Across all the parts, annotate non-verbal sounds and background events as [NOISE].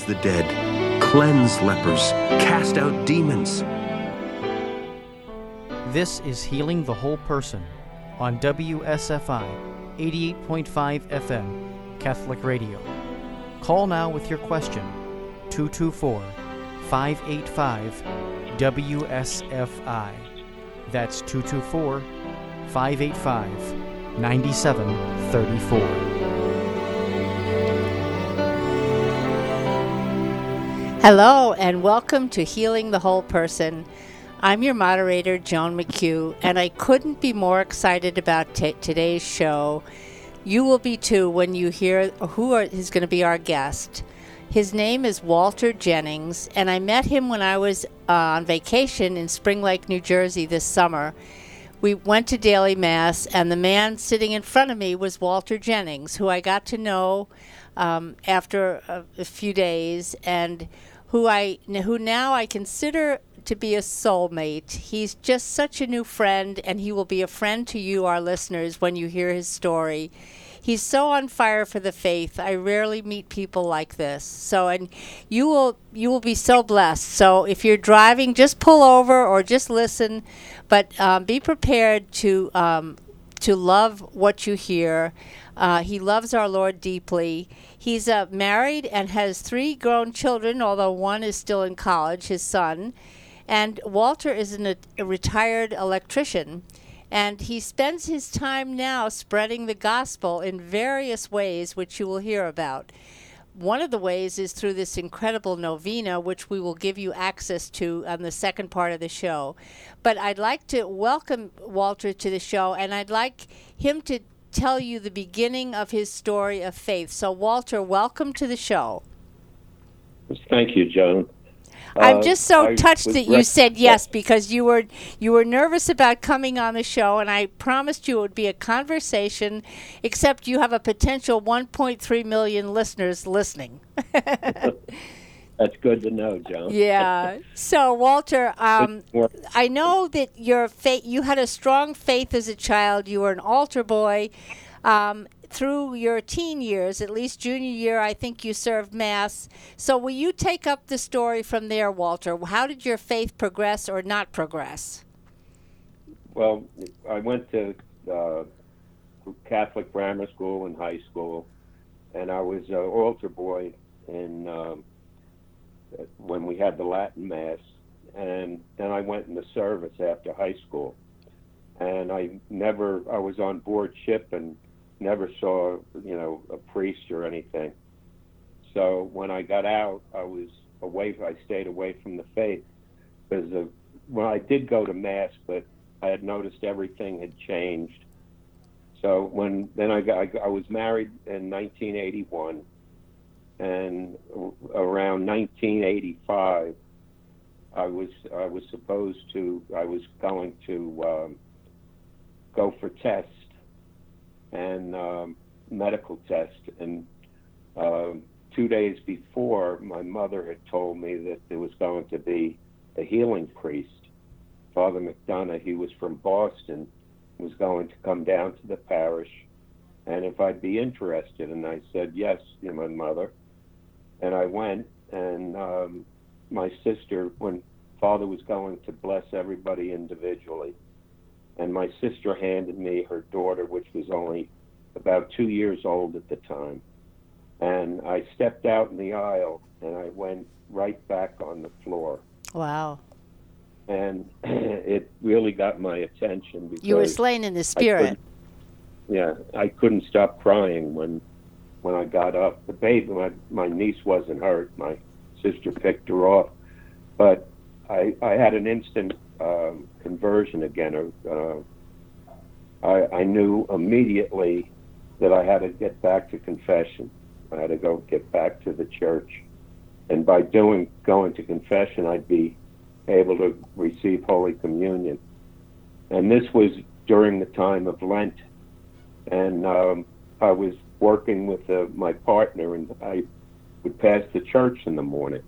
raise the dead, cleanse lepers, cast out demons. This is Healing the Whole Person on WSFI 88.5 FM Catholic Radio. Call now with your question 224 585 WSFI. That's 224 585 9734. Hello, and welcome to Healing the Whole Person. I'm your moderator, Joan McHugh, and I couldn't be more excited about t- today's show. You will be too when you hear who are, is going to be our guest. His name is Walter Jennings, and I met him when I was uh, on vacation in Spring Lake, New Jersey this summer. We went to daily mass, and the man sitting in front of me was Walter Jennings, who I got to know um, after a, a few days, and who I who now I consider to be a soulmate. He's just such a new friend, and he will be a friend to you, our listeners, when you hear his story. He's so on fire for the faith. I rarely meet people like this. So, and you will you will be so blessed. So, if you're driving, just pull over or just listen, but um, be prepared to um, to love what you hear. Uh, he loves our Lord deeply. He's uh, married and has three grown children, although one is still in college, his son. And Walter is an, a retired electrician. And he spends his time now spreading the gospel in various ways, which you will hear about. One of the ways is through this incredible novena, which we will give you access to on the second part of the show. But I'd like to welcome Walter to the show, and I'd like him to tell you the beginning of his story of faith. So, Walter, welcome to the show. Thank you, Joan. I'm Uh, just so I touched that you rec- said yes because you were you were nervous about coming on the show, and I promised you it would be a conversation. Except you have a potential 1.3 million listeners listening. [LAUGHS] That's good to know, Joan. yeah. So Walter, um, I know that your faith. You had a strong faith as a child. You were an altar boy. Um, through your teen years, at least junior year, I think you served Mass. So, will you take up the story from there, Walter? How did your faith progress or not progress? Well, I went to uh, Catholic grammar school in high school, and I was an altar boy in um, when we had the Latin Mass, and then I went in the service after high school, and I never I was on board ship and never saw you know a priest or anything. So when I got out, I was away. I stayed away from the faith because of, well, I did go to mass, but I had noticed everything had changed. So when then I got I, I was married in 1981, and around 1985, I was I was supposed to I was going to um, go for tests and um, medical test, and um two days before, my mother had told me that there was going to be a healing priest, Father McDonough. He was from Boston, was going to come down to the parish, and if I'd be interested. And I said yes, you know, my mother. And I went, and um, my sister, when Father was going to bless everybody individually, and my sister handed me her daughter, which was only about two years old at the time. And I stepped out in the aisle and I went right back on the floor. Wow. And [CLEARS THROAT] it really got my attention because You were slain in the spirit. yeah, I couldn't stop crying when when I got up. The baby, my my niece wasn't hurt. My sister picked her off, but I I had an instant um, conversion again. Uh, I I knew immediately that I had to get back to confession. I had to go get back to the church, and by doing going to confession, I'd be able to receive Holy Communion. And this was during the time of Lent, and um, I was working with uh, my partner, and I would pass the church in the morning.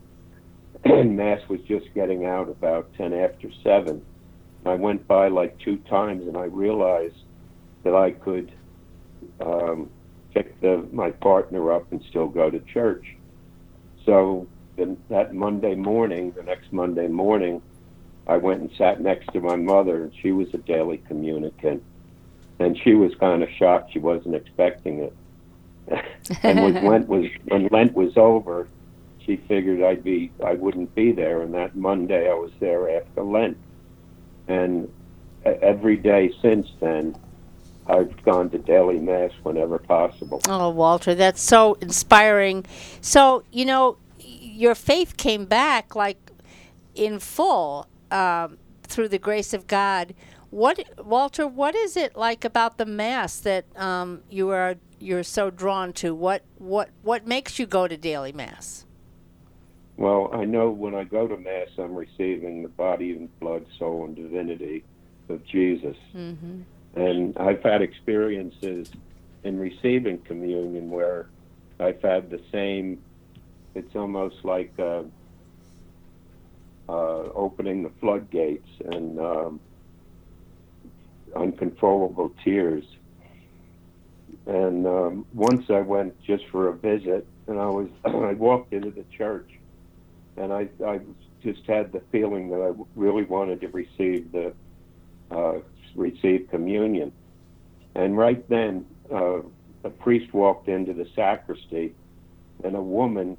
[CLEARS THROAT] Mass was just getting out about ten after seven. I went by like two times, and I realized that I could um, pick the, my partner up and still go to church. so the, that Monday morning, the next Monday morning, I went and sat next to my mother, and she was a daily communicant, and she was kind of shocked. She wasn't expecting it. [LAUGHS] and when Lent was when Lent was over, she figured I'd be I wouldn't be there. And that Monday, I was there after Lent, and every day since then, I've gone to daily mass whenever possible. Oh, Walter, that's so inspiring. So you know, your faith came back like in full um, through the grace of God. What, Walter? What is it like about the mass that um, you are you're so drawn to? What what what makes you go to daily mass? Well, I know when I go to mass, I'm receiving the body and blood, soul, and divinity of Jesus. Mm-hmm. And I've had experiences in receiving communion where I've had the same. It's almost like uh, uh, opening the floodgates and um, uncontrollable tears. And um, once I went just for a visit, and I was [CLEARS THROAT] I walked into the church, and I I just had the feeling that I really wanted to receive the uh, receive communion. And right then, uh, a priest walked into the sacristy, and a woman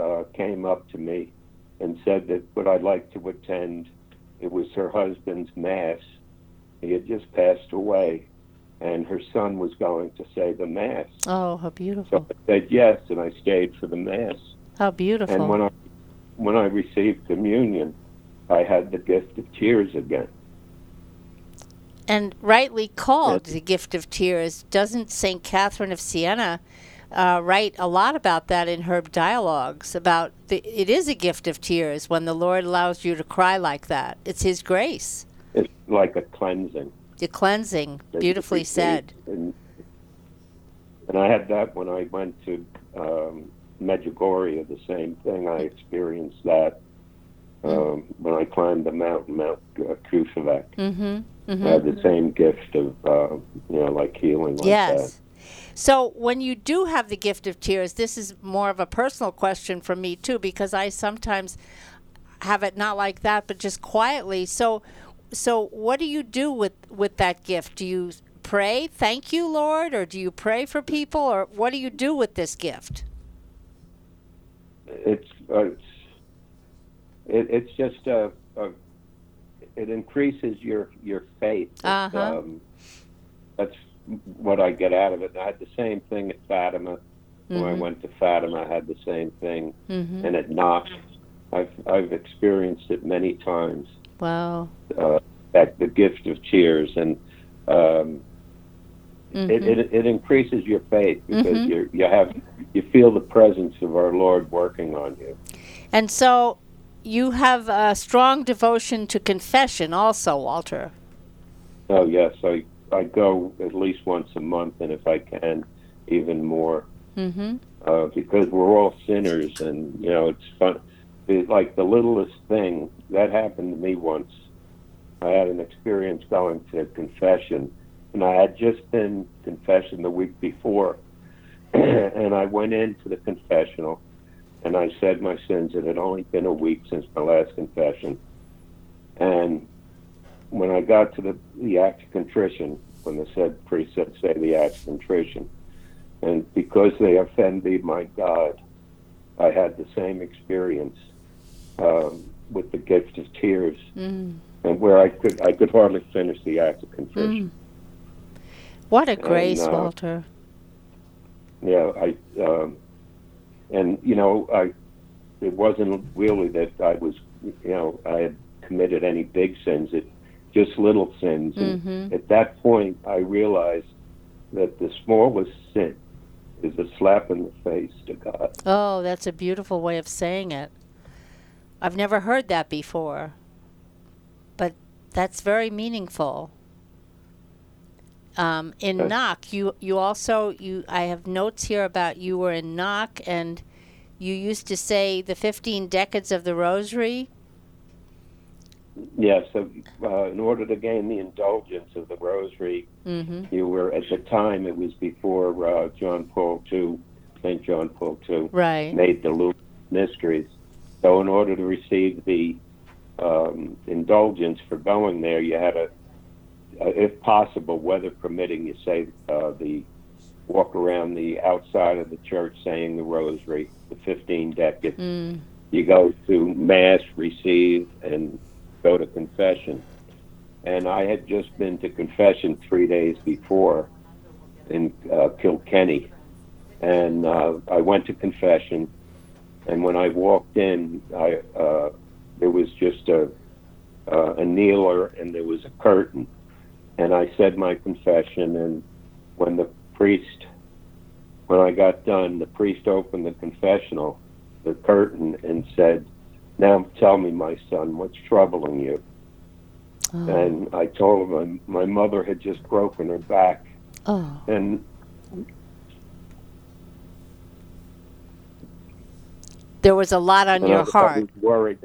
uh, came up to me and said that would I like to attend. It was her husband's mass. He had just passed away, and her son was going to say the mass. Oh, how beautiful! So I said yes, and I stayed for the mass. How beautiful! And when I when I received communion, I had the gift of tears again. And rightly called the gift of tears. Doesn't Saint Catherine of Siena? uh, write a lot about that in her dialogues. About the, it is a gift of tears when the Lord allows you to cry like that. It's His grace. It's like a cleansing. The cleansing, beautifully said. And, and, I had that when I went to um, Medjugorje. The same thing. I experienced that hmm. um, when I climbed the mountain, Mount uh. Mm-hmm. Mm-hmm. I had the same gift of, uh, you know, like healing like yes. that. So, when you do have the gift of tears, this is more of a personal question for me too, because I sometimes have it not like that, but just quietly. So, so what do you do with with that gift? Do you pray, thank you, Lord, or do you pray for people, or what do you do with this gift? It's uh, it's it, it's just a, a, it increases your your faith. Uh-huh. Um, that's what I get out of it. And I had the same thing at Fatima. Mm-hmm. When I mm-hmm. went to Fatima, I had the same thing, mm-hmm. and at Knox, I've I've experienced it many times. Wow. Uh, at the gift of cheers, and um, mm-hmm. it, it it increases your faith because mm-hmm. you you have you feel the presence of our Lord working on you. And so, you have a strong devotion to confession, also, Walter. Oh yes, I I go at least once a month, and if I can, even more. Mm-hmm. Uh, because we're all sinners, and you know it's fun. It's like the littlest thing that happened to me once. I had an experience going to confession, and I had just been confession the week before, [CLEARS THROAT] and I went into the confessional, and I said my sins. It had only been a week since my last confession, and when I got to the, the act of contrition, when the said priest said, say the act of contrition, and because they offend thee, my God, I had the same experience um, with the gift of tears, mm. and where I could I could hardly finish the act of contrition. What a grace, and, uh, Walter. Yeah, I um, and you know I it wasn't really that I was you know I had committed any big sins. It just little sins. Mm-hmm. And at that point, I realized that the smallest sin is a slap in the face to God. Oh, that's a beautiful way of saying it. I've never heard that before, but that's very meaningful. Um, in Yes. Knock, you you also you I have notes here about you were in Knock and you used to say the fifteen decades of the Rosary. Yes, so, uh, in order to gain the indulgence of the Rosary, Mm-hmm. you were at the time it was before uh, John Paul II, Saint John Paul II, Right. made the Lu- mysteries. So, in order to receive the um, indulgence for going there, you had to, if possible, weather permitting, you say uh, the walk around the outside of the church saying the rosary, the 15 decades. Mm. You go to Mass, receive, and go to confession. And I had just been to confession three days before in uh, Kilkenny. And uh, I went to confession. And when I walked in, I, uh, there was just a, uh, a kneeler and there was a curtain. And I said my confession. And when the priest, when I got done, the priest opened the confessional, the curtain, and said, Now tell me, my son, what's troubling you? Oh. And I told him my, my mother had just broken her back. oh. And There was a lot on your I, was- I heart. was worried.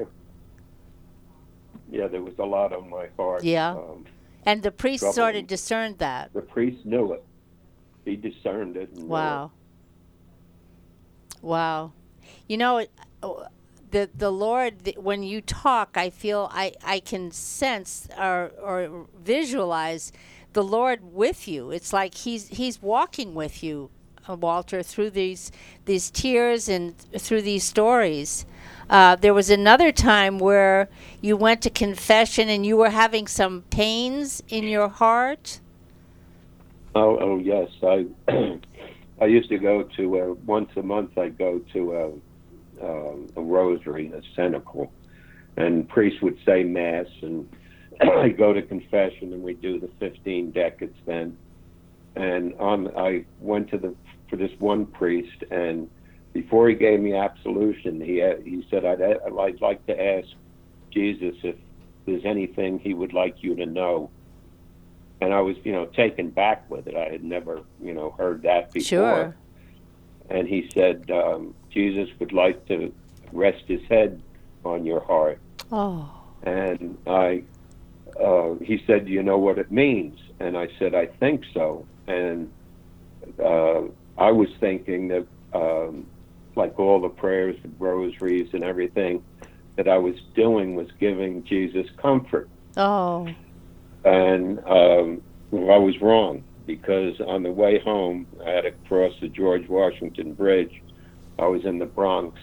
Yeah, there was a lot on my heart. Yeah. Um, And the priest sort of discerned that. the priest knew it. He discerned it. And, uh, Wow. Wow. You know, uh, the the Lord when you talk, I feel I I can sense or or visualize the Lord with you. It's like he's he's walking with you, uh, Walter, through these these tears and through these stories. Uh, there was another time where you went to confession and you were having some pains in your heart. Oh, oh yes. I [CLEARS THROAT] I used to go to uh, once a month. I'd go to a, um a rosary, a cenacle, and priest would say mass, and [CLEARS THROAT] I'd go to confession, and we do the fifteen decades then. And on, I went to the for this one priest, and before he gave me absolution, he uh, he said I'd I'd like to ask Jesus if there's anything he would like you to know and I was, you know, taken back with it. I had never, you know, heard that before. Sure. And he said, um, Jesus would like to rest his head on your heart. Oh. And I, uh, he said, Do you know what it means? And I said, I think so. And uh, I was thinking that, um, like all the prayers, the rosaries, and everything that I was doing was giving Jesus comfort Oh. and um, well, I was wrong because on the way home, I had to cross the George Washington Bridge. I was in the Bronx,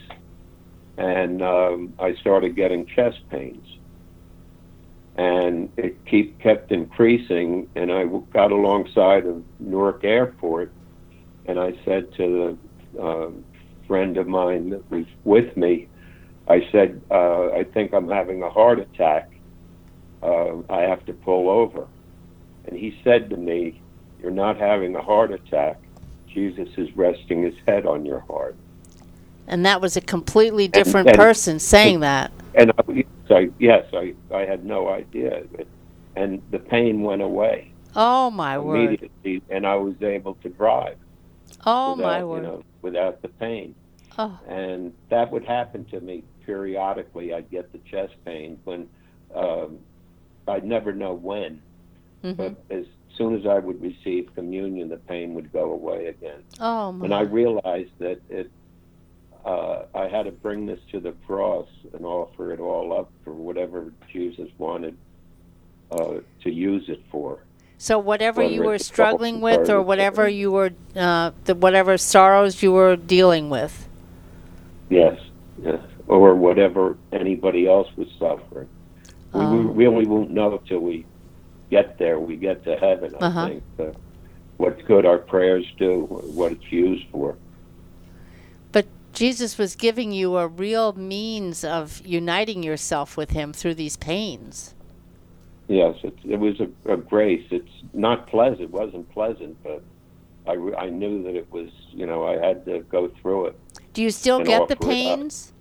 and um, I started getting chest pains, and it keep kept increasing. And I got alongside of Newark Airport, and I said to the uh, friend of mine that was with me, I said, uh, "I think I'm having a heart attack." uh, I have to pull over. And he said to me, You're not having a heart attack. Jesus is resting his head on your heart. And that was a completely different and- person saying that. And I, so, yes, I, I had no idea. But, and the pain went away Oh my word. immediately, and I was able to drive Oh without, my you word. know, without the pain. Oh. And that would happen to me periodically. I'd get the chest pain when um, I'd never know when. Mhm. but as soon as I would receive communion, the pain would go away again. Oh my. And I realized that it, uh, I had to bring this to the cross and offer it all up for whatever Jesus wanted uh, to use it for. So whatever you were struggling with, or whatever you were, uh, the whatever sorrows you were dealing with. Yes, yes, or whatever anybody else was suffering. We Oh. we really won't know till we get there. We get to heaven. I Uh-huh. think what good our prayers do, what it's used for. But Jesus was giving you a real means of uniting yourself with Him through these pains. Yes, it, it was a, a grace. It's not pleasant. It wasn't pleasant, but I, I knew that it was, you know, I had to go through it. Do you still get the offer it up. pains?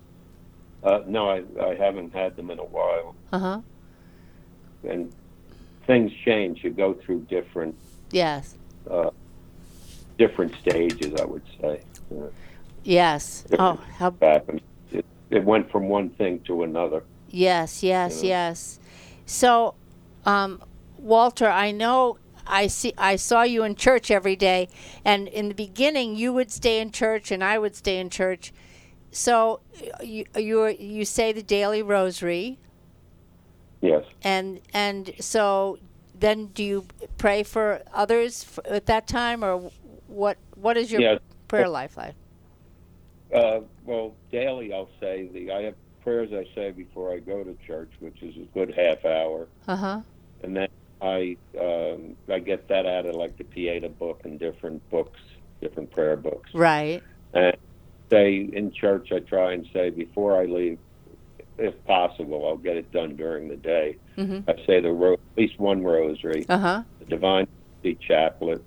Uh, no, I, I haven't had them in a while. Uh huh. And things change. You go through different Yes. uh, different stages, I would say. Uh, Yes. Oh, how happened. It, it went from one thing to another. Yes, yes, know? yes. So, um, Walter, I know I see I saw you in church every day, and in the beginning you would stay in church and I would stay in church, so you you you say the daily rosary, Yes. and and so then do you pray for others at that time, or what? What is your Yeah. prayer life like? Uh, well, daily I'll say the I have prayers I say before I go to church, which is a good half hour, Uh huh. and then I um, I get that out of like the Pieta book and different books, different prayer books. Right. And say in church, I try and say before I leave, if possible, I'll get it done during the day. Mhm. I say the ro- at least one rosary, Uh huh. the Divine Mercy Chaplet,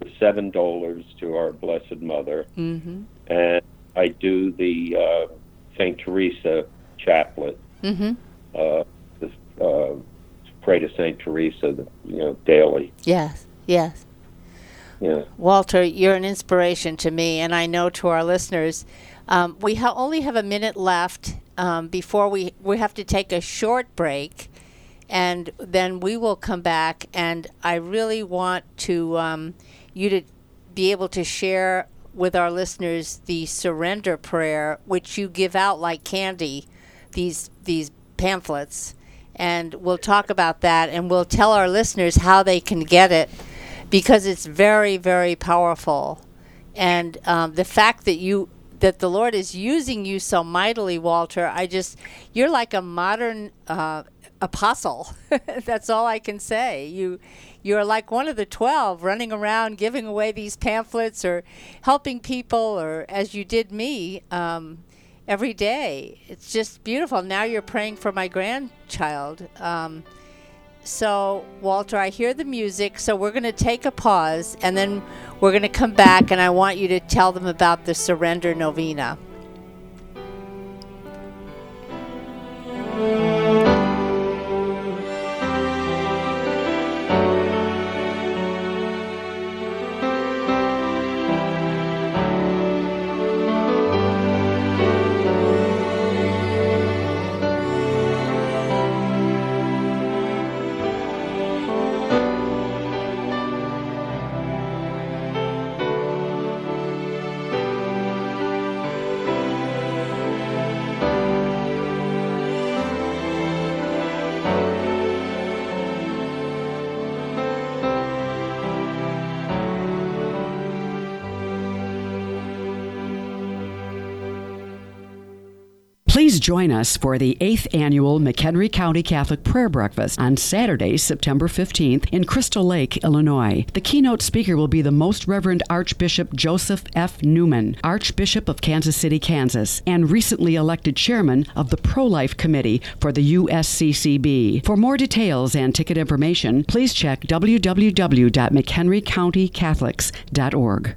the seven dolors to our Blessed Mother, Mm-hmm. and I do the uh, Saint Teresa Chaplet. Mm-hmm. Uh, this, uh, pray to Saint Teresa, you know, daily. Yes. Yes. Yeah. Walter, you're an inspiration to me, and I know to our listeners. Um, we ha- only have a minute left um, before we we have to take a short break, and then we will come back. And I really want to um, you to be able to share with our listeners the surrender prayer, which you give out like candy. These these pamphlets, and we'll talk about that, and we'll tell our listeners how they can get it because it's very very powerful. And um, the fact that you that the lord is using you so mightily walter i just you're like a modern uh, apostle. [LAUGHS] That's all i can say. You you're like one of the 12 running around giving away these pamphlets or helping people or as you did me um, every day. It's just beautiful. Now you're praying for my grandchild. Um, so, Walter, I hear the music, so we're going to take a pause and then we're going to come back and I want you to tell them about the surrender novena. Join us for the 8th annual McHenry County Catholic Prayer Breakfast on Saturday, September 15th in Crystal Lake, Illinois. The keynote speaker will be the Most Reverend Archbishop Joseph F. Naumann, Archbishop of Kansas City, Kansas, and recently elected chairman of the Pro Life Committee for the USCCB. For more details and ticket information, please check www.mchenrycountycatholics.org.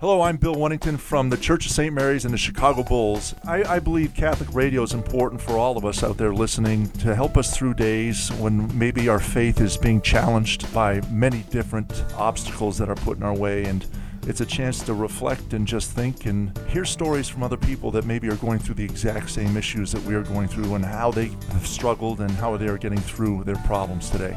Hello, I'm Bill Wennington from the Church of St. Mary's and the Chicago Bulls. I, I, believe Catholic radio is important for all of us out there listening to help us through days when maybe our faith is being challenged by many different obstacles that are put in our way. And it's a chance to reflect and just think and hear stories from other people that maybe are going through the exact same issues that we are going through and how they have struggled and how they are getting through their problems today.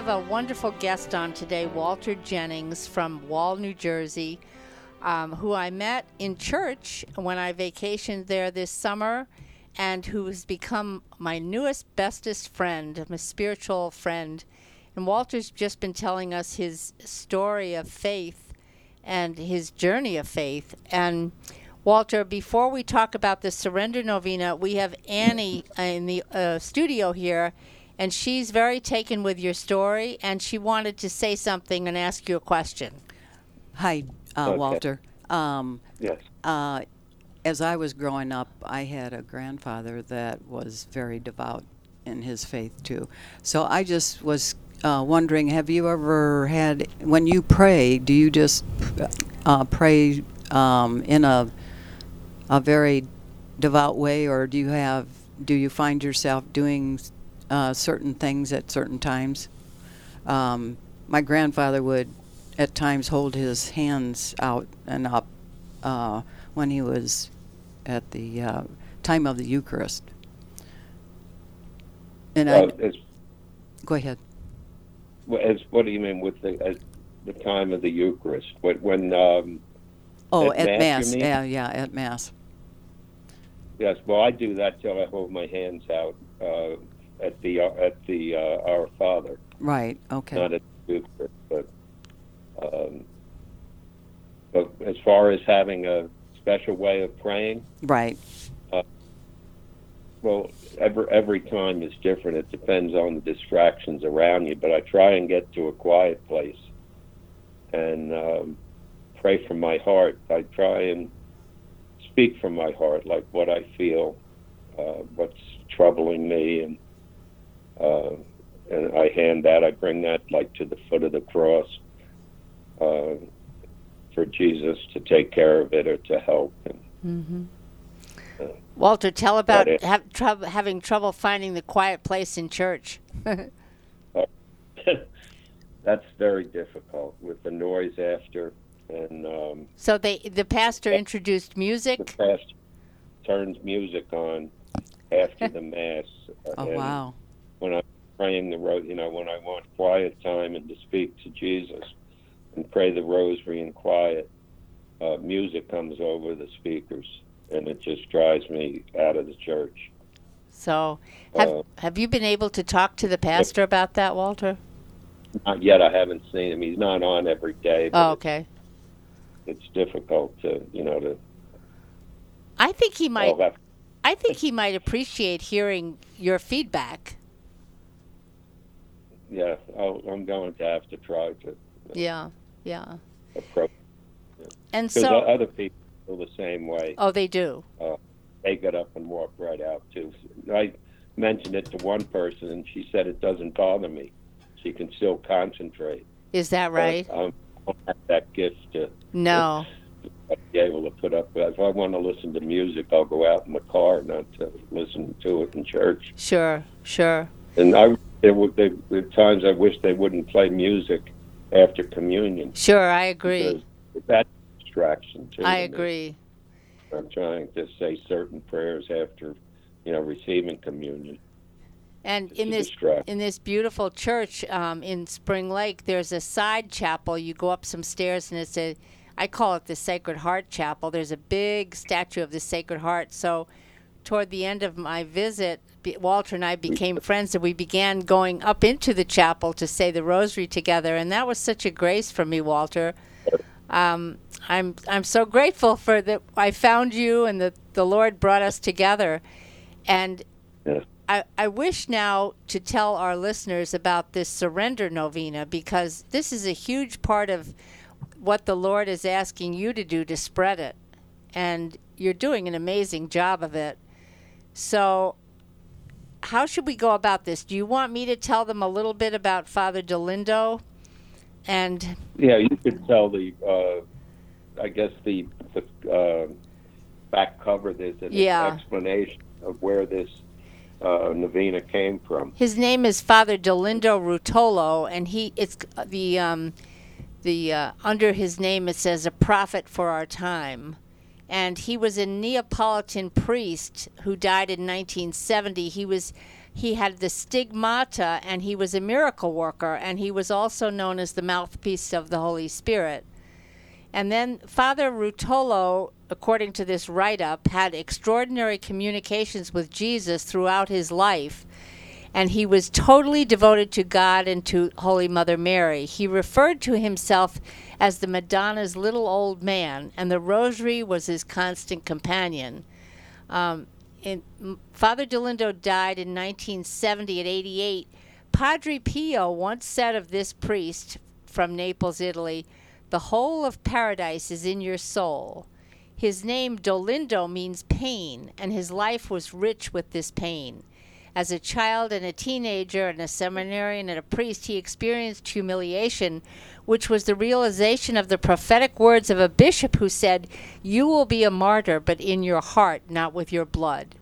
Have a wonderful guest on today, Walter Jennings from Wall, New Jersey, um, who I met in church when I vacationed there this summer, and who has become my newest, bestest friend, my spiritual friend. And Walter's just been telling us his story of faith and his journey of faith. And Walter, before we talk about the Surrender Novena, we have Annie in the uh, studio here, and she's very taken with your story, and she wanted to say something and ask you a question. Hi, uh, Okay. Walter. Um, Yes. uh, as I was growing up, I had a grandfather that was very devout in his faith too. So I just was uh, wondering, have you ever had, when you pray, do you just uh, pray um, in a a very devout way, or do you have, do you find yourself doing uh, certain things at certain times? Um, my grandfather would at times hold his hands out and up uh, when he was at the uh, time of the Eucharist. And I go ahead. as what do you mean with the the time of the Eucharist? When, when um, Oh, At at, Mass, mass. Yeah, yeah, at mass. yes, well, I do that till I hold my hands out uh, at the at the uh, Our Father, Right. Okay. not at the Eucharist, but um, but as far as having a special way of praying, right. well, every every time is different. It depends on the distractions around you. But I try and get to a quiet place and um, pray from my heart. I try and speak from my heart, like what I feel, uh, what's troubling me, and uh, and I hand that. I bring that like to the foot of the cross uh, for Jesus to take care of it or to help. And, Walter, tell about trou- having trouble finding the quiet place in church. [LAUGHS] [LAUGHS] that's very difficult with the noise after and um, So they, the pastor introduced music. the pastor turns music on after the mass. uh, Oh wow. When I'm praying the ro you know, when I want quiet time and to speak to Jesus and pray the rosary in quiet, uh, music comes over the speakers, and it just drives me out of the church. So, have Uh, have you been able to talk to the pastor about that, Walter? Not yet. I haven't seen him. He's not on every day. But Oh, okay. it's, it's difficult to, you know, to. I think he might. I think he might appreciate hearing your feedback. Yeah, I'll, I'm going to have to try to Yeah, yeah. approach And so, other people feel the same way. oh, they do. They get up and walk right out too. I mentioned it to one person, and she said it doesn't bother me. She can still concentrate. Is that right? But, um, I don't have that gift to No. be able to put up. If I want to listen to music, I'll go out in the car, not to listen to it in church. Sure, sure. And I, there were there times I wish they wouldn't play music after communion. Sure, I agree. That's distraction too. I agree. I'm trying to say certain prayers after, you know, receiving communion. And in this in this beautiful church um, in Spring Lake, there's a side chapel. You go up some stairs, and it's a, I call it the Sacred Heart Chapel. There's a big statue of the Sacred Heart. So, toward the end of my visit, be- Walter and I became friends, and we began going up into the chapel to say the Rosary together. And that was such a grace for me, Walter. Um, I'm I'm so grateful for that. I found you, and that the Lord brought us together. And Yes. I, I wish now to tell our listeners about this surrender novena because this is a huge part of what the Lord is asking you to do to spread it. And you're doing an amazing job of it. So, how should we go about this? Do you want me to tell them a little bit about Father Dolindo? And Yeah, you could tell the, uh, I guess the, the uh, back cover. There's an Yeah. explanation of where this uh, novena came from. his name is Father Dolindo Ruotolo, and he it's the um, the uh, under his name it says a prophet for our time, and he was a Neapolitan priest who died in 1970. He was he had the stigmata and he was a miracle worker and he was also known as the mouthpiece of the Holy Spirit. And then Father Ruotolo, according to this write up, had extraordinary communications with Jesus throughout his life. And he was totally devoted to God and to Holy Mother Mary. He referred to himself as the Madonna's little old man, and the rosary was his constant companion. Um, Father Dolindo died in 1970 at 88. Padre Pio once said of this priest from Naples, Italy, the whole of paradise is in your soul. His name Dolindo means pain, and his life was rich with this pain. As a child and a teenager and a seminarian and a priest, he experienced humiliation, which was the realization of the prophetic words of a bishop who said, You will be a martyr, but in your heart, not with your blood.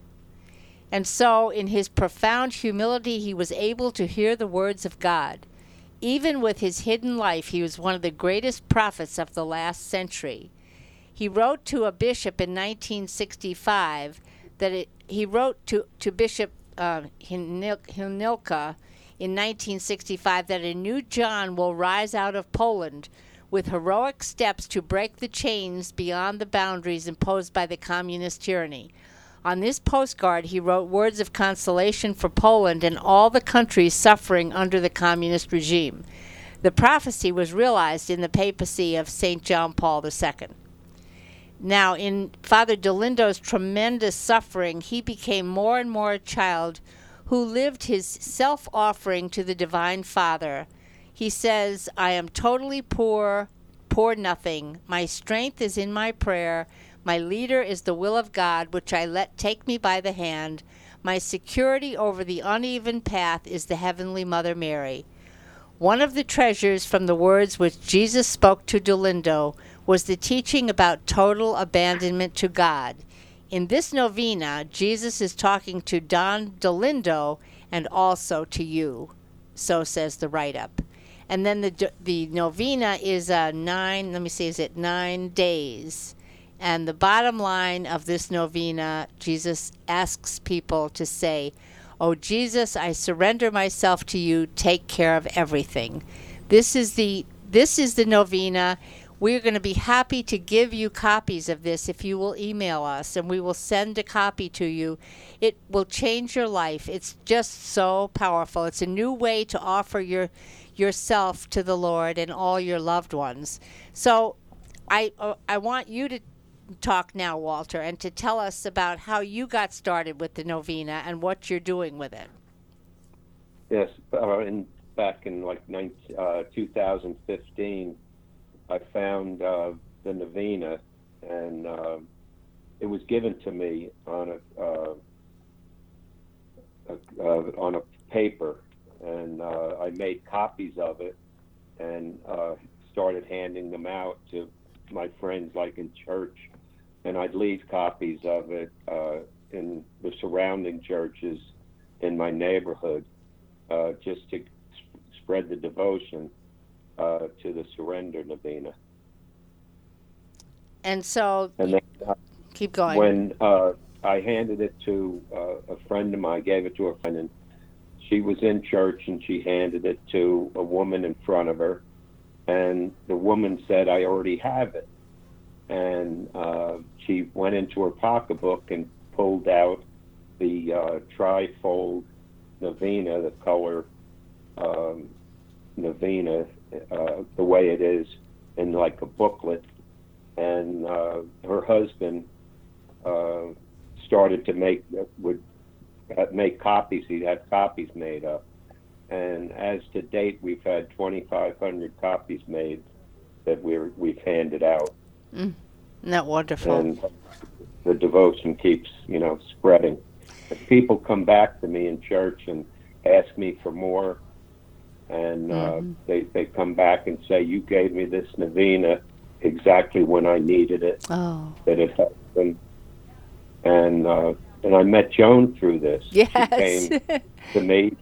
And so, in his profound humility, he was able to hear the words of God. Even with his hidden life, he was one of the greatest prophets of the last century. He wrote to a bishop in 1965 that it, he wrote to, to Bishop uh, Hnilica in 1965 that a new John will rise out of Poland with heroic steps to break the chains beyond the boundaries imposed by the communist tyranny. On this postcard, he wrote words of consolation for Poland and all the countries suffering under the communist regime. The prophecy was realized in the papacy of St. John Paul II. Now, in Father Dolindo's tremendous suffering, he became more and more a child who lived his self offering to the Divine Father. He says, I am totally poor, poor nothing. My strength is in my prayer my leader is the will of God, which I let take me by the hand. My security over the uneven path is the Heavenly Mother Mary. One of the treasures from the words which Jesus spoke to Dolindo was the teaching about total abandonment to God. In this novena, Jesus is talking to Don Dolindo and also to you. So says the write up. And then the, the novena is uh, nine, let me see, is it nine days? And the bottom line of this novena, Jesus asks people to say, Oh Jesus, I surrender myself to you. Take care of everything. This is the this is the novena. We're going to be happy to give you copies of this if you will email us and we will send a copy to you. It will change your life. It's just so powerful. It's a new way to offer your yourself to the Lord and all your loved ones. So I uh, I want you to talk now, Walter, and to tell us about how you got started with the novena and what you're doing with it. Yes, uh, in, back in like 19, uh, 2015, I found uh, the novena, and uh, it was given to me on a, uh, a uh, on a paper, and I made copies of it and started handing them out to my friends, like in church. And I'd leave copies of it uh, in the surrounding churches in my neighborhood uh, just to sp- spread the devotion uh, to the surrender novena. And so, and then, uh, keep going. When uh, I handed it to uh, a friend of mine, I gave it to a friend, and she was in church, and she handed it to a woman in front of her, and the woman said, "I already have it." and uh, she went into her pocketbook and pulled out the uh, trifold novena, the color um, novena, uh, the way it is in like a booklet. And uh, her husband uh, started to make would make copies. He had copies made up, and as to date, we've had 2,500 copies made that we're we've handed out. Mm. Isn't that wonderful? And the devotion keeps, you know, spreading. If people come back to me in church and ask me for more, and uh, mm-hmm. they they come back and say, "You gave me this novena exactly when I needed it. Oh. That it happened." And uh, and I met Joan through this. Yes. She came [LAUGHS] to me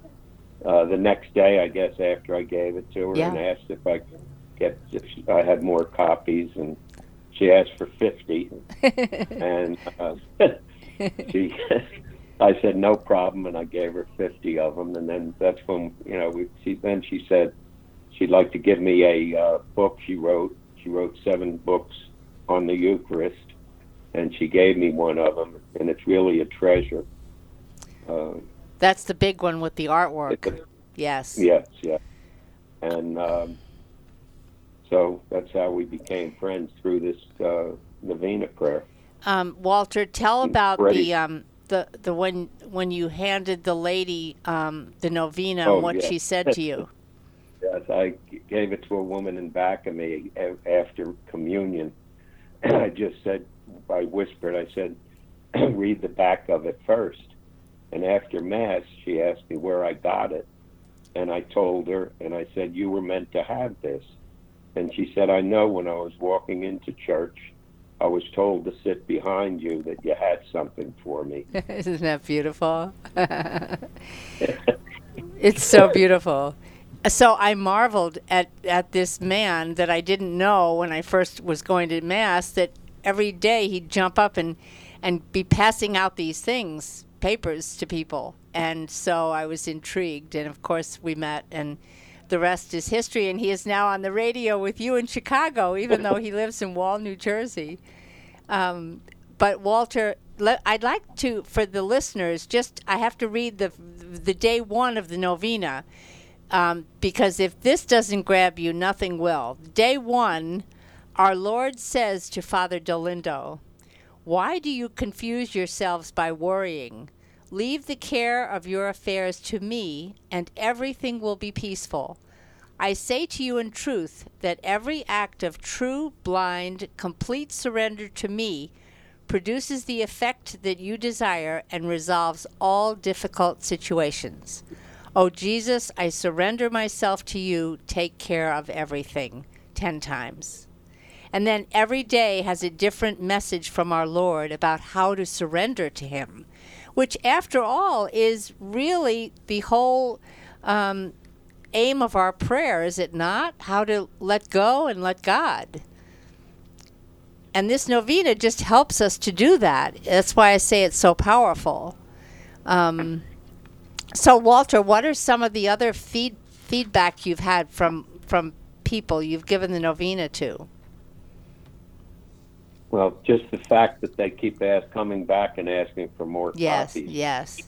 uh, the next day, I guess, after I gave it to her, yeah. and asked if I could get if I had more copies and she asked for 50. [LAUGHS] and uh, [LAUGHS] she, I said, no problem. And I gave her 50 of them. And then that's when, you know, we, she, then she said she'd like to give me a uh, book she wrote. She wrote seven books on the Eucharist. And she gave me one of them. And it's really a treasure. Uh, That's the big one with the artwork. A- yes. Yes, yes. And um, so that's how we became friends through this uh, novena prayer. Um, Walter, tell about the um, the the when when you handed the lady um, the novena Oh, and what she said to you. [LAUGHS] Yes, I gave it to a woman in back of me after communion. [CLEARS THROAT] I just said, I whispered, I said, [CLEARS THROAT] read the back of it first. And after Mass, she asked me where I got it. And I told her, and I said, You were meant to have this. And she said, I know when I was walking into church, I was told to sit behind you that you had something for me. [LAUGHS] Isn't that beautiful? [LAUGHS] it's so beautiful. So I marveled at, at this man that I didn't know when I first was going to mass that every day he'd jump up and and be passing out these things, papers to people. And so I was intrigued and of course we met and the rest is history and he is now on the radio with you in Chicago even though he lives in Wall, New Jersey. Um, but Walter, le- I'd like to, for the listeners, just I have to read the the day one of the novena, um, because if this doesn't grab you, nothing will. Day one, our Lord says to Father Dolindo, "Why do you confuse yourselves by worrying? Leave the care of your affairs to me, and everything will be peaceful." I say to you in truth that every act of true, blind, complete surrender to me produces the effect that you desire and resolves all difficult situations. O Jesus, I surrender myself to you. Take care of everything. Ten times. And then every day has a different message from our Lord about how to surrender to Him, which, after all, is really the whole um, aim of our prayer, is it not? How to let go and let God. And this novena just helps us to do that. That's why I say it's so powerful. Um, so, Walter, what are some of the other feed, feedback you've had from from people you've given the novena to? Well, just the fact that they keep ask, coming back and asking for more Yes, copies. yes.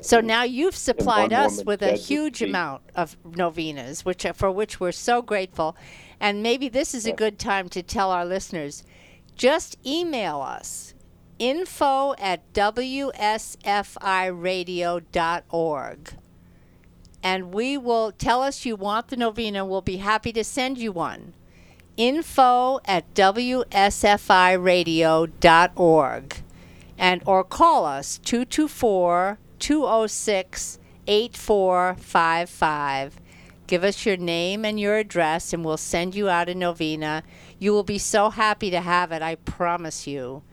So now you've supplied us with a huge amount of novenas, which uh, for which we're so grateful. And maybe this is a good time to tell our listeners, just email us info at wsfiradio.org. And we will tell us you want the novena. We'll be happy to send you one info at wsfiradio.org and or call us 224-206-8455 give us your name and your address and we'll send you out a novena. You will be so happy to have it i promise you.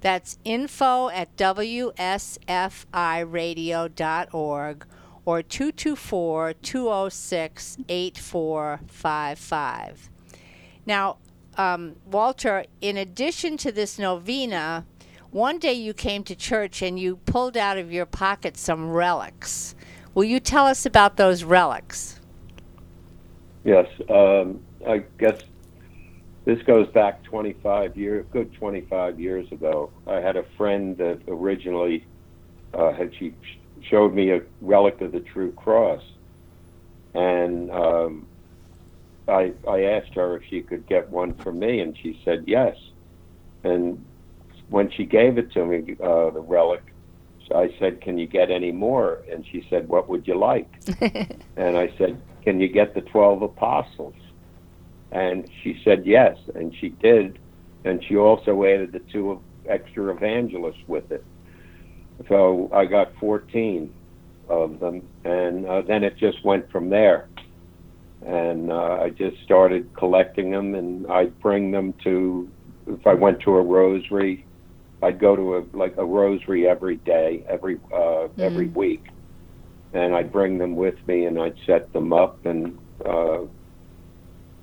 That's info at wsfiradio.org or 224-206-8455 now, um, Walter, in addition to this novena, one day you came to church and you pulled out of your pocket some relics. Will you tell us about those relics? Yes, um, I guess this goes back 25 years, good 25 years ago. I had a friend that originally uh, had she showed me a relic of the True Cross, and um, I I asked her if she could get one for me, and she said yes. And when she gave it to me, uh, the relic, I said, "Can you get any more?" And she said, "What would you like?" [LAUGHS] and I said, "Can you get the twelve apostles?" And she said yes, and she did, and she also added the two extra evangelists with it. So I got fourteen of them, and uh, then it just went from there. And uh, I just started collecting them, and I'd bring them to. If I went to a rosary, I'd go to a like a rosary every day, every uh, every week, and I'd bring them with me, and I'd set them up, and uh,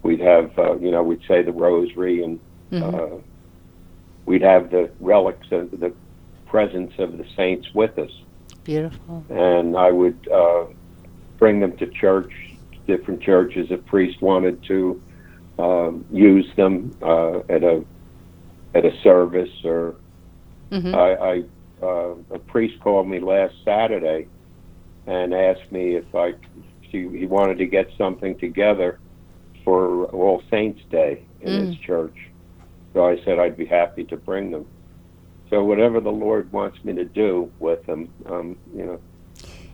we'd have uh, you know we'd say the rosary, and uh, we'd have the relics of the presence of the saints with us. Beautiful. And I would uh, bring them to church, different churches. If priests wanted to um, use them uh, at a at a service, or Mhm. I, I uh, a priest called me last Saturday and asked me if I she, he wanted to get something together for All Saints Day in his church. So I said I'd be happy to bring them. So whatever the Lord wants me to do with them, um, you know,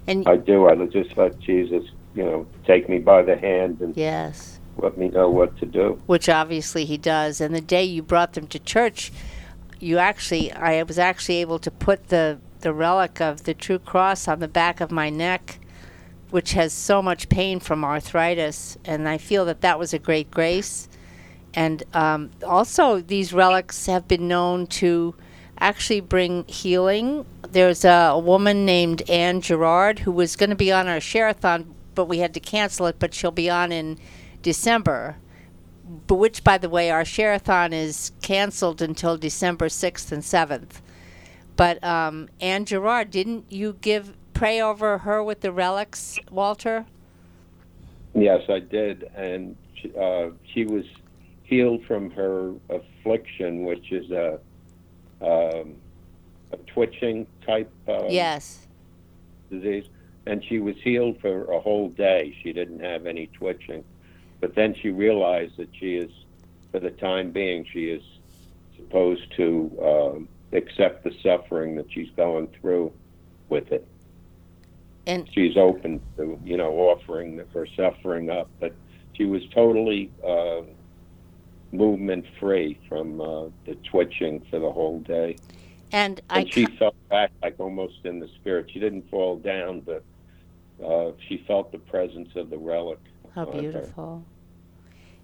And I do. I just let Jesus, you know, take me by the hand and yes, let me know what to do. which obviously he does. And the day you brought them to church, you actually, I was actually able to put the the relic of the true cross on the back of my neck, which has so much pain from arthritis, and I feel that that was a great grace. And um, also, these relics have been known to actually bring healing. There's a, a woman named Anne Gerard who was going to be on our Share-a-thon, but we had to cancel it, but she'll be on in December. But which, by the way, our Share-a-thon is canceled until December 6th and 7th. But um, Anne Gerard, didn't you give pray over her with the relics, Walter? Yes, I did, and she, uh, she was healed from her affliction, which is a um, a twitching type uh, yes. disease, and she was healed for a whole day. She didn't have any twitching, but then she realized that she is, for the time being, she is supposed to um accept the suffering that she's going through with it. And she's open to you know offering her suffering up, but she was totally uh, movement free from uh, the twitching for the whole day, and I she felt back like almost in the spirit. She didn't fall down, but uh, she felt the presence of the relic. How her. beautiful.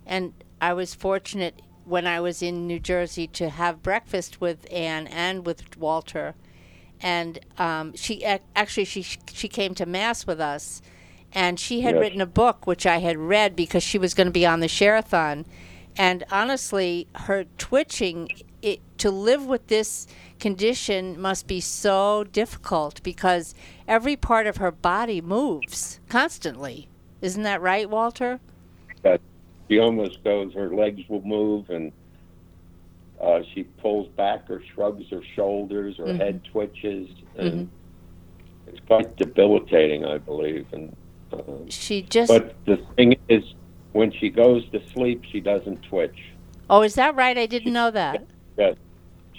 And I was fortunate when I was in New Jersey to have breakfast with Anne and with Walter. And um, she actually she she came to mass with us, and she had Yes. written a book which I had read because she was going to be on the Share-a-thon. And honestly, her twitching it, to live with this condition must be so difficult because every part of her body moves constantly. Isn't that right, Walter? That she almost goes. Her legs will move, and uh, she pulls back or shrugs her shoulders. Her head twitches, and it's quite debilitating, I believe. And uh, She just But the thing is, when she goes to sleep, she doesn't twitch. Oh, is that right? I didn't know that. Yes,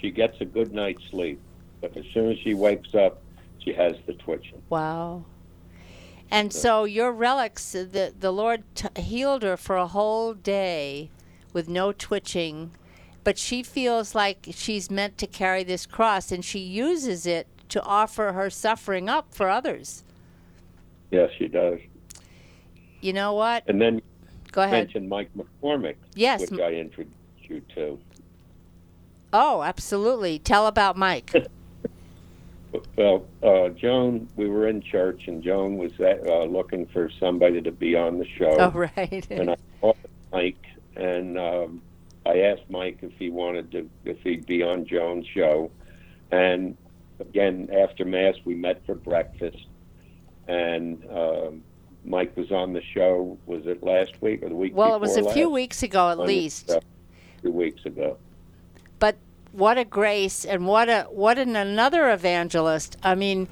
she gets a good night's sleep. But as soon as she wakes up, she has the twitching. Wow. And so your relics, the the Lord t- healed her for a whole day with no twitching, but she feels like she's meant to carry this cross, and she uses it to offer her suffering up for others. Yes, she does. You know what? And then Go ahead. mentioned Mike McCormick, Yes. which I introduced you to. Oh, absolutely. Tell about Mike. [LAUGHS] Well, uh, Joan, we were in church, and Joan was uh, looking for somebody to be on the show. oh, right. and I called Mike, and um, I asked Mike if he wanted to, if he'd be on Joan's show. And again, after mass, we met for breakfast, and um, Mike was on the show. Was it last week or the week? Before? Well, it was a before few weeks ago at least. Two weeks ago. What a grace and what a what an another evangelist. I mean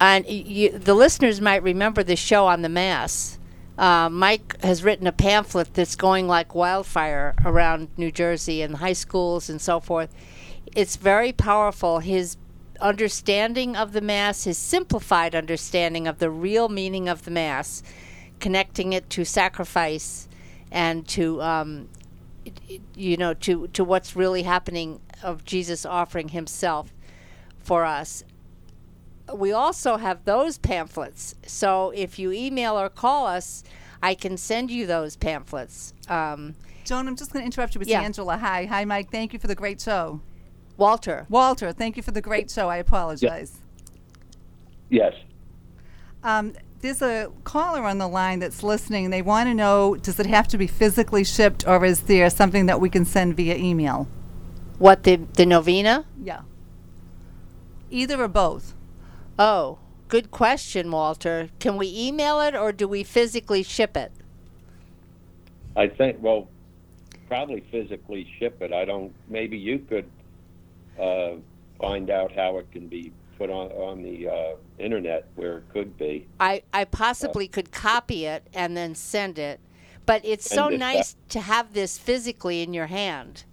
and you, the listeners might remember the show on the mass. Uh, mike has written a pamphlet that's going like wildfire around new jersey and high schools and so forth. It's very powerful. His understanding of the mass his simplified understanding of the real meaning of the mass connecting it to sacrifice and to um, you know to to what's really happening of Jesus offering himself for us. We also have those pamphlets. So if you email or call us, I can send you those pamphlets. Um, Joan, I'm just going to interrupt you. It's Yeah. Angela. Hi. Hi, Mike. Thank you for the great show. Walter, Walter, thank you for the great show. I apologize. Yes. Um, there's a caller on the line that's listening. They want to know does it have to be physically shipped or is there something that we can send via email? What the the novena? Yeah. Either or both. Oh, good question, Walter. Can we email it or do we physically ship it? I think, well, probably physically ship it. I don't, maybe you could uh, find out how it can be put on, on the uh, internet where it could be. I, I possibly could copy it and then send it, but it's so Send it nice to have this physically in your hand.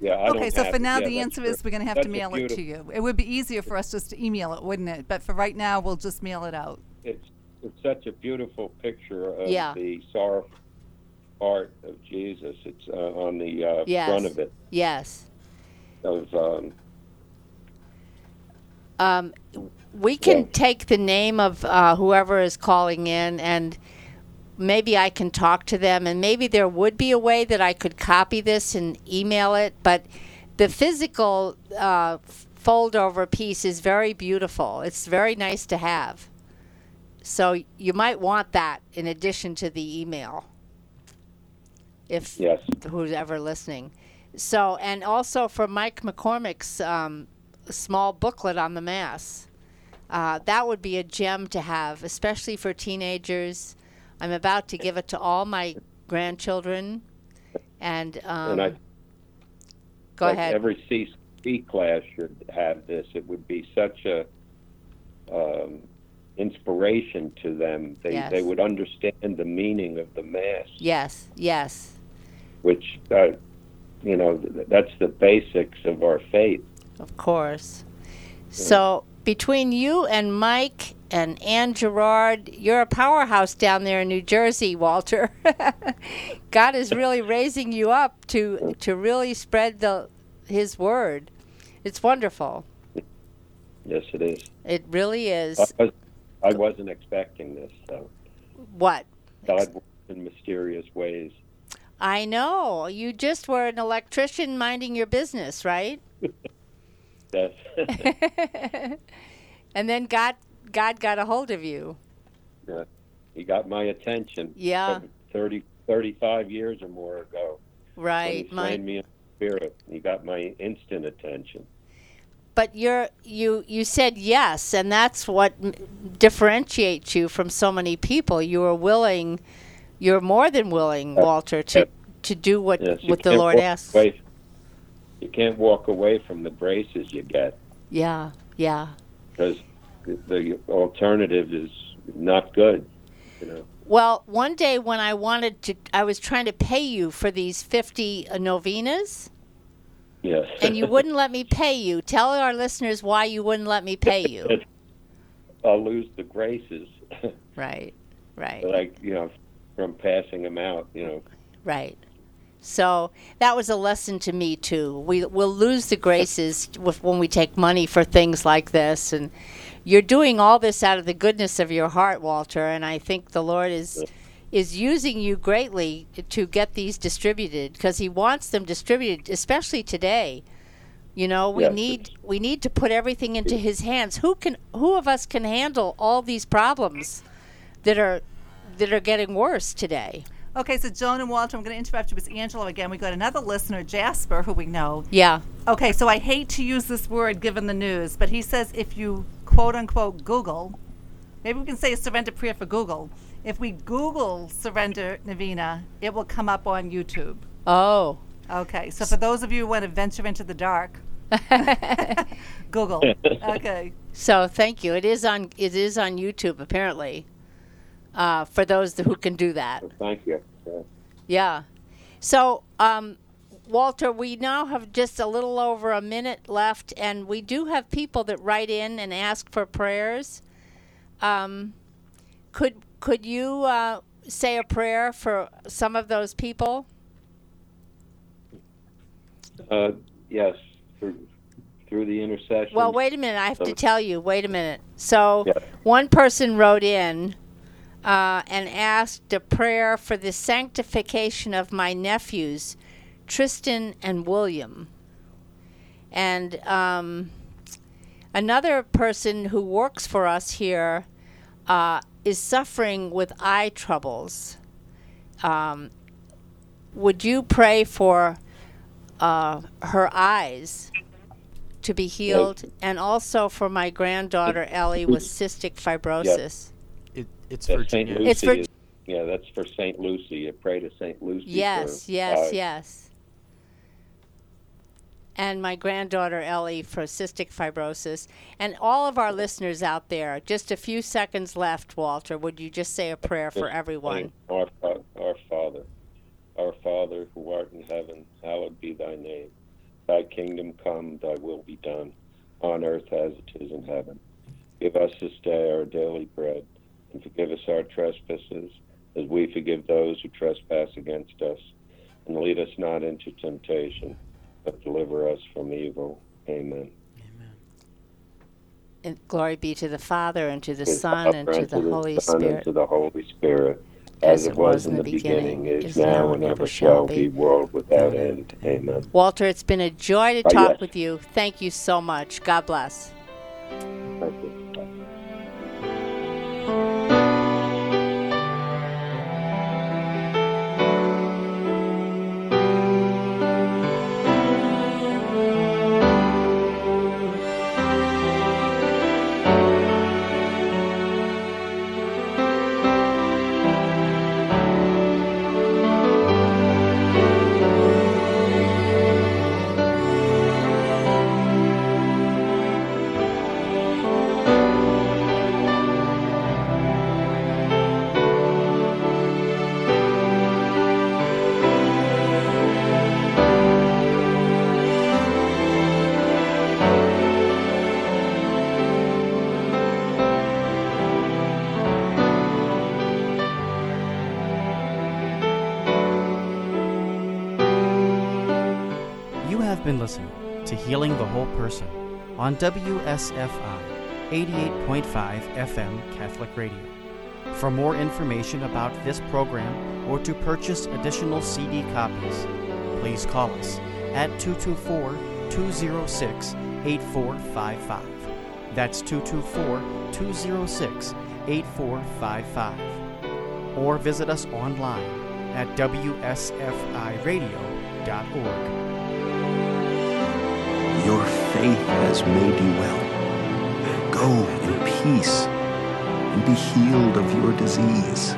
Yeah, I okay, don't so have for now, Yeah, the that's answer true. is we're going to have That's to a mail it to you. It would be easier for us just to email it, wouldn't it? But for right now, we'll just mail it out. It's, it's such a beautiful picture of Yeah. the sorrowful part of Jesus. It's uh, on the uh, Yes. front of it. Yes. Of, um, Um, we can Yeah. take the name of uh, whoever is calling in and maybe I can talk to them and maybe there would be a way that I could copy this and email it but the physical uh, fold over piece is very beautiful it's very nice to have so you might want that in addition to the email if yes. who's ever listening. So, and also for Mike McCormick's um, small booklet on the Mass. Uh, that would be a gem to have, especially for teenagers. I'm about to give it to all my grandchildren. And, um, and I go like ahead. Every C, C class should have this. It would be such a um, inspiration to them. They Yes. they would understand the meaning of the mass, yes, yes, which uh, you know that's the basics of our faith. of course. So, between you and Mike and Anne Gerard, you're a powerhouse down there in New Jersey, Walter. [LAUGHS] God is really raising you up to to really spread the His word. It's wonderful. Yes, it is. It really is. I, was, I wasn't expecting this. So What? God works in mysterious ways. I know. You just were an electrician minding your business, right? [LAUGHS] That's [LAUGHS] and then God God got a hold of you. yeah. He got my attention. Yeah. 30, 35 years or more ago. when Right. he My me in spirit. He got my instant attention. but you're you you said yes and that's what m- differentiates you from so many people you are willing you're more than willing walter to to do what Yes, what the lord asks away- you can't walk away from the graces you get yeah yeah because the, the alternative is not good. You know. well one day when i wanted to i was trying to pay you for these 50 uh, novenas Yes. and you wouldn't let me pay you tell our listeners why you wouldn't let me pay you [LAUGHS] I'll lose the graces [LAUGHS] right right Like you know, from passing them out. You know. Right. So that was a lesson to me too. We will lose the graces when we take money for things like this, and you're doing all this out of the goodness of your heart, Walter. And I think the Lord is is using you greatly to get these distributed because He wants them distributed, especially today. You know, we Yes, need we need to put everything into His hands. Who can who of us can handle all these problems that are that are getting worse today? Okay, so Joan and Walter, I'm going to interrupt you with Angelo again. We got another listener, Jasper, who we know. Yeah. Okay, so I hate to use this word given the news, but he says if you quote unquote Google, maybe we can say a surrender prayer for Google. If we Google surrender novena, it will come up on YouTube. Oh. Okay, so for those of you who want to venture into the dark, [LAUGHS] Google. [LAUGHS] Okay. So thank you. It is on it is on YouTube apparently. Uh, for those who can do that. Thank you. Yeah. Yeah. So um, Walter, we now have just a little over a minute left, and we do have people that write in and ask for prayers. Um, could could you uh, say a prayer for some of those people? Uh, yes. Through through the intercession. Well, wait a minute. I have to tell you. Wait a minute. So, Yeah. one person wrote in uh, and asked a prayer for the sanctification of my nephews, Tristan and William. And um, another person who works for us here uh, is suffering with eye troubles. Um, would you pray for uh, her eyes to be healed, and also for my granddaughter Ellie with cystic fibrosis. It, it's That's for St. Virginia. Lucy. It's for- is- yeah, that's for St. Lucy. You pray to St. Lucy. Yes, for yes, eyes. yes. And my granddaughter Ellie for cystic fibrosis. And all of our listeners out there, just a few seconds left, Walter. Would you just say a prayer for everyone? Our, our Father, our Father who art in heaven, hallowed be thy name. Thy kingdom come, thy will be done, on earth as it is in heaven. Give us this day our daily bread, and forgive us our trespasses, as we forgive those who trespass against us. And lead us not into temptation, but deliver us from evil. Amen. And glory be to the Father, and to the Son, and to the Holy Son, Spirit. And to the Holy Spirit, as, it was in the beginning, is now, and ever shall be, world without end. Amen. Walter, it's been a joy to Uh, talk yes. with you. Thank you so much. God bless. Person on WSFI 88.5 FM Catholic Radio. For more information about this program or to purchase additional CD copies, please call us at 224 206 8455. That's 224 206 8455. Or visit us online at WSFIRadio.org. Your faith has made you well. Go in peace and be healed of your disease.